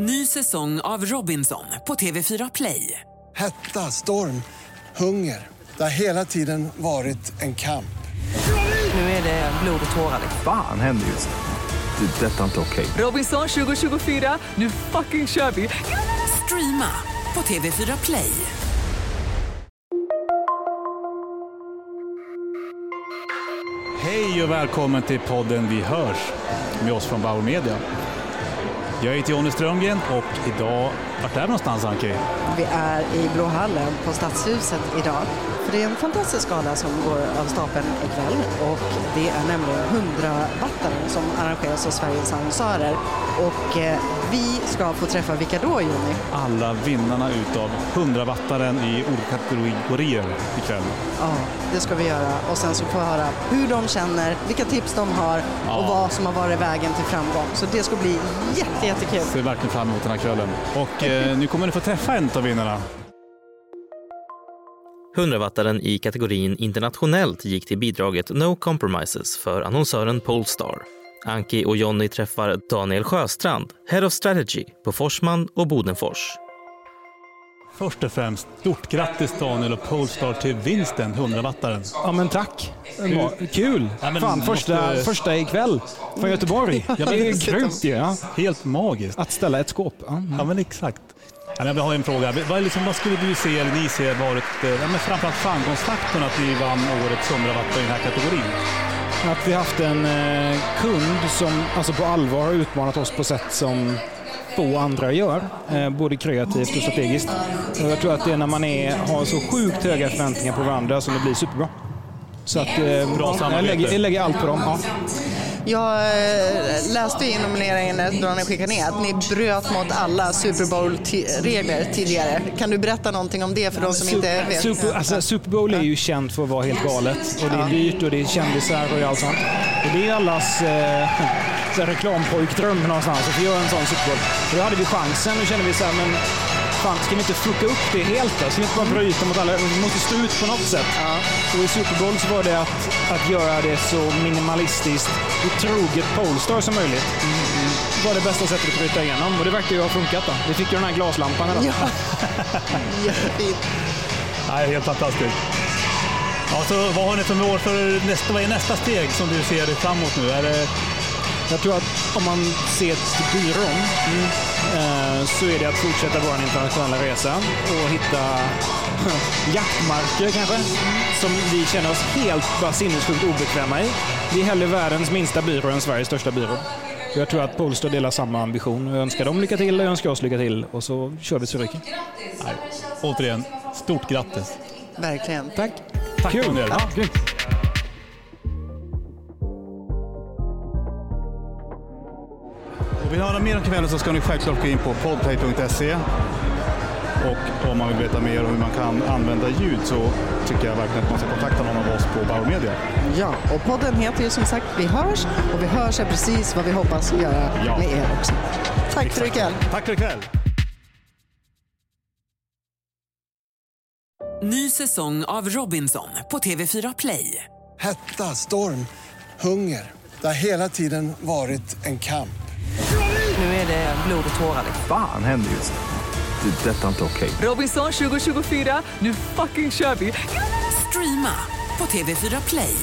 Ny säsong av Robinson på TV4 Play. Hetta, storm, hunger. Det har hela tiden varit en kamp. Nu är det blod och tårar. Fan händer just nu. Det. är Detta är inte okej. Robinson 2024, nu fucking kör vi! Streama på TV4 Play. Hej och välkommen till podden Vi hörs med oss från Bauer Media. Jag heter Jonny Strömgren och idag, vart är vi någonstans Anki? Vi är i Blå hallen på Stadshuset idag. För det är en fantastisk gala som går av stapeln ikväll och det är nämligen 100-wattaren som arrangeras av Sveriges annonsörer. Och eh, vi ska få träffa vilka då Jonny? Alla vinnarna utav 100-wattaren i olika kategorier ikväll. Ja, det ska vi göra och sen så får vi höra hur de känner, vilka tips de har och Ja. vad som har varit vägen till framgång. Så det ska bli jätte, jättekul. Ser verkligen fram emot den här kvällen. Och eh, nu kommer ni få träffa en av vinnarna. 100-wattaren i kategorin internationellt gick till bidraget No Compromises för annonsören Polestar. Anki och Jonny träffar Daniel Sjöstrand, Head of Strategy på Forsman och Bodenfors. Först och främst, stort grattis Daniel och Polestar till vinsten, 100-wattaren. Ja men tack. Det Kul. Ja, men Fan, första, måste- första ikväll från Göteborg. Ja, det men- är grymt ju. Ja. Helt magiskt. Att ställa ett skåp. Ja. Ja, men exakt. Ja, men jag har en fråga. Vad, liksom, vad skulle du se, eller ni se, varit eh, ja, men framförallt framgångsfaktorn att ni vann årets 100 watt i den här kategorin? Att vi haft en eh, kund som alltså på allvar har utmanat oss på sätt som få andra gör. Eh, både kreativt och strategiskt. Och jag tror att det är när man är, har så sjukt höga förväntningar på varandra som det blir superbra. Så att, eh, ja, jag, lägger, jag lägger allt på dem. Ja. Jag eh, läste i nomineringen då ni skickade ner att ni bröt mot alla Super Bowl-regler tidigare. Kan du berätta någonting om det för de som inte vet? Super, alltså, Super Bowl är ju känt för att vara helt galet. Och det är dyrt och det är kändisar och allt sånt. Och det är allas eh, reklampojkdröm någonstans att få göra en sån Super Bowl. Och då hade vi chansen och kände vi så här, men fan, ska vi inte fucka upp det helt då? Ska vi inte bara bryta mot alla? Vi måste stå ut på något sätt. Och i Super Bowl så var det att, att göra det så minimalistiskt och troget Polestar som möjligt. var det bästa sättet att bryta igenom. Och det verkar ju ha funkat då. Vi fick ju den här glaslampan. Eller? Ja, jättefint. Nej, helt fantastiskt. Ja, så vad har ni för mål för nästa, vad är nästa steg som du ser framåt nu? Är det, Jag tror att om man ser till byrån eh, så är det att fortsätta vår internationella resa och hitta jaktmarker kanske som vi känner oss helt bara sinnessjukt obekväma i. Vi är hellre världens minsta byrå än Sveriges största byrå. Jag tror att Polestar delar samma ambition. Jag önskar dem lycka till och jag önskar oss lycka till och så kör vi så nej, återigen, stort grattis. Verkligen. Tack! Tack Daniel. Ja, grymt. Vill ni höra mer om kvällen så ska ni självklart gå in på podplay.se. Och om man vill veta mer om hur man kan använda ljud så tycker jag verkligen att man ska kontakta någon av oss på Bauer Media. Ja, och podden heter ju som sagt Vi hörs och Vi hörs är precis vad vi hoppas göra Ja. med er också. Tack för ikväll. Tack för ikväll! Ny säsong av Robinson på TV4 Play. Hetta, storm, hunger. Det har hela tiden varit en kamp. Nu är det blod och tårar. Fan händer just. Det. är Detta är inte okej. Robinson 2024, nu fucking kör vi! Streama på TV4 Play.